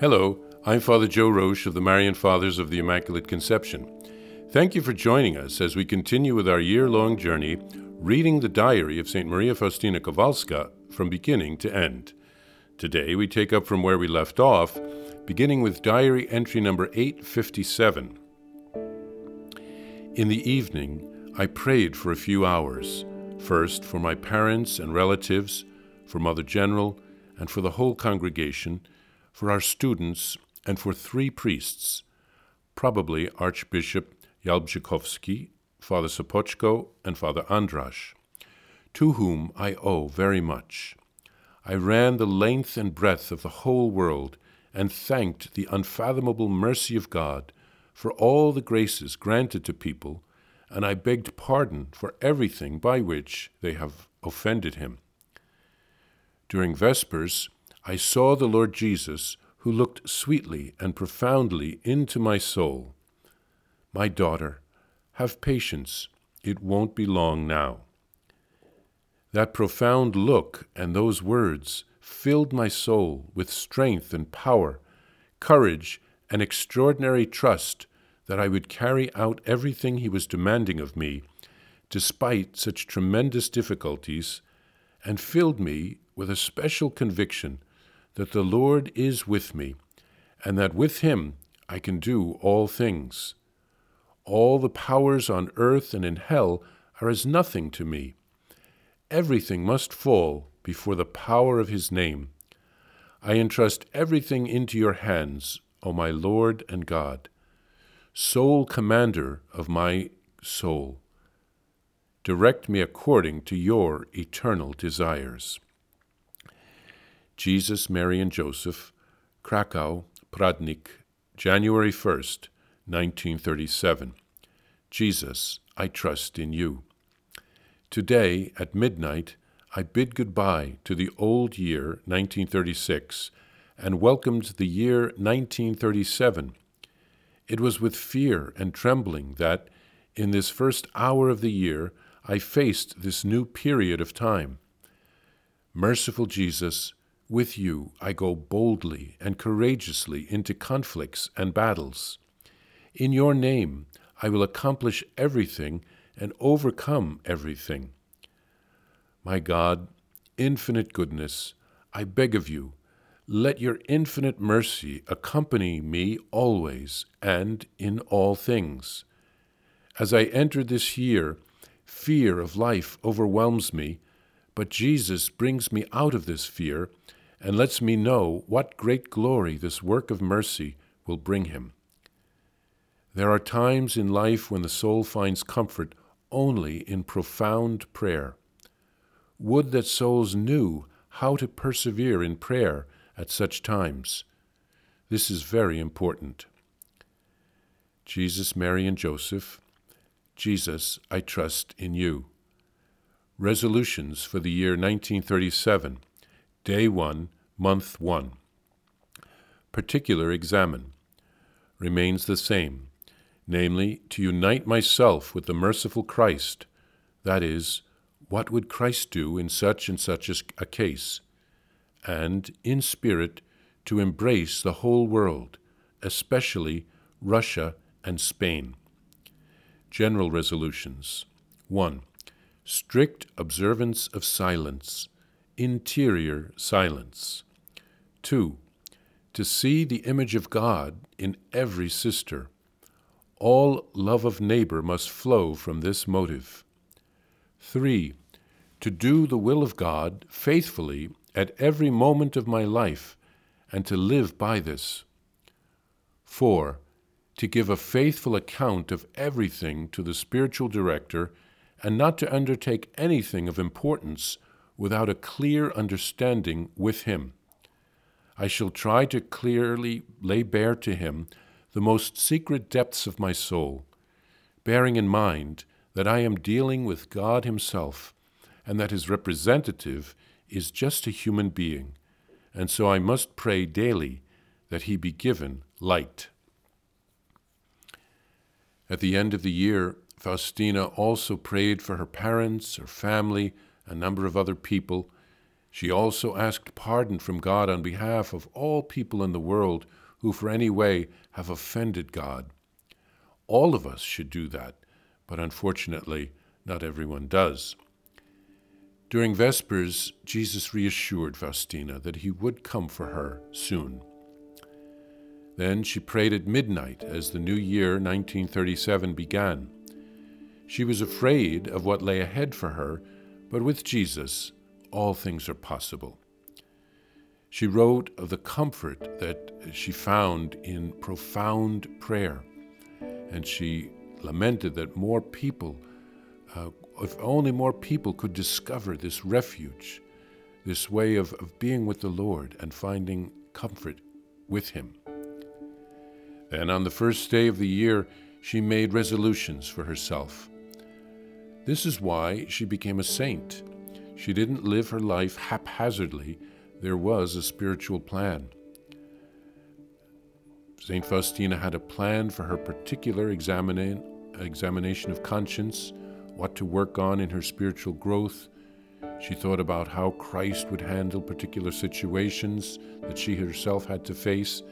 Hello, I'm Father Joe Roesch of the Marian Fathers of the Immaculate Conception. Thank you for joining us as we continue with our year long journey reading the diary of St. Maria Faustina Kowalska from beginning to end. Today we take up from where we left off, beginning with diary entry number 857. In the evening, I prayed for a few hours, first for my parents and relatives, for Mother General, and for the whole congregation for our students, and for three priests, probably Archbishop Jalbrzykowski, Father Sopoćko, and Father Andrasz, to whom I owe very much. I ran the length and breadth of the whole world and thanked the unfathomable mercy of God for all the graces granted to people, and I begged pardon for everything by which they have offended him. During Vespers, I saw the Lord Jesus, who looked sweetly and profoundly into my soul. My daughter, have patience, it won't be long now. That profound look and those words filled my soul with strength and power, courage, and extraordinary trust that I would carry out everything he was demanding of me, despite such tremendous difficulties, and filled me with a special conviction that the Lord is with me, and that with him I can do all things. All the powers on earth and in hell are as nothing to me. Everything must fall before the power of his name. I entrust everything into your hands, O my Lord and God, sole commander of my soul. Direct me according to your eternal desires. Jesus, Mary, and Joseph, Krakow, Pradnik, January 1st, 1937. Jesus, I trust in you. Today, at midnight, I bid goodbye to the old year 1936 and welcomed the year 1937. It was with fear and trembling that, in this first hour of the year, I faced this new period of time. Merciful Jesus, with you I go boldly and courageously into conflicts and battles. In your name I will accomplish everything and overcome everything. My God, infinite goodness, I beg of you, let your infinite mercy accompany me always and in all things. As I enter this year, fear of life overwhelms me, but Jesus brings me out of this fear and lets me know what great glory this work of mercy will bring him. There are times in life when the soul finds comfort only in profound prayer. Would that souls knew how to persevere in prayer at such times. This is very important. Jesus, Mary, and Joseph, Jesus, I trust in you. Resolutions for the year 1937. Day 1, Month 1. Particular examen remains the same, namely, to unite myself with the merciful Christ, that is, what would Christ do in such and such a case, and, in spirit, to embrace the whole world, especially Russia and Spain. General resolutions 1. Strict observance of silence interior silence. 2. To see the image of God in every sister. All love of neighbor must flow from this motive. 3. To do the will of God faithfully at every moment of my life and to live by this. 4. To give a faithful account of everything to the spiritual director and not to undertake anything of importance without a clear understanding with Him. I shall try to clearly lay bare to Him the most secret depths of my soul, bearing in mind that I am dealing with God Himself and that His representative is just a human being, and so I must pray daily that He be given light. At the end of the year, Faustina also prayed for her parents, her family, a number of other people, She also asked pardon from God on behalf of all people in the world who, for any way, have offended God. All of us should do that, but unfortunately, not everyone does. During Vespers, Jesus reassured Faustina that he would come for her soon. Then she prayed at midnight as the new year 1937 began. She was afraid of what lay ahead for her, but with Jesus, all things are possible. She wrote of the comfort that she found in profound prayer, and she lamented that more people, uh, if only more people could discover this refuge, this way of, of being with the Lord and finding comfort with Him. Then on the first day of the year, she made resolutions for herself. This is why she became a saint. She didn't live her life haphazardly, there was a spiritual plan. St. Faustina had a plan for her particular examina- examination of conscience, what to work on in her spiritual growth. She thought about how Christ would handle particular situations that she herself had to face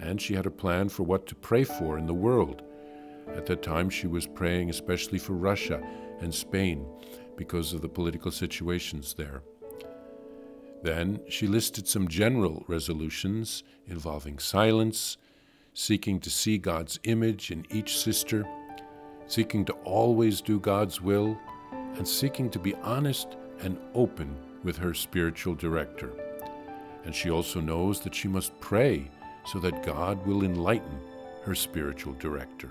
and she had a plan for what to pray for in the world. At that time, she was praying especially for Russia and Spain because of the political situations there. Then she listed some general resolutions involving silence, seeking to see God's image in each sister, seeking to always do God's will, and seeking to be honest and open with her spiritual director. And she also knows that she must pray so that God will enlighten her spiritual director.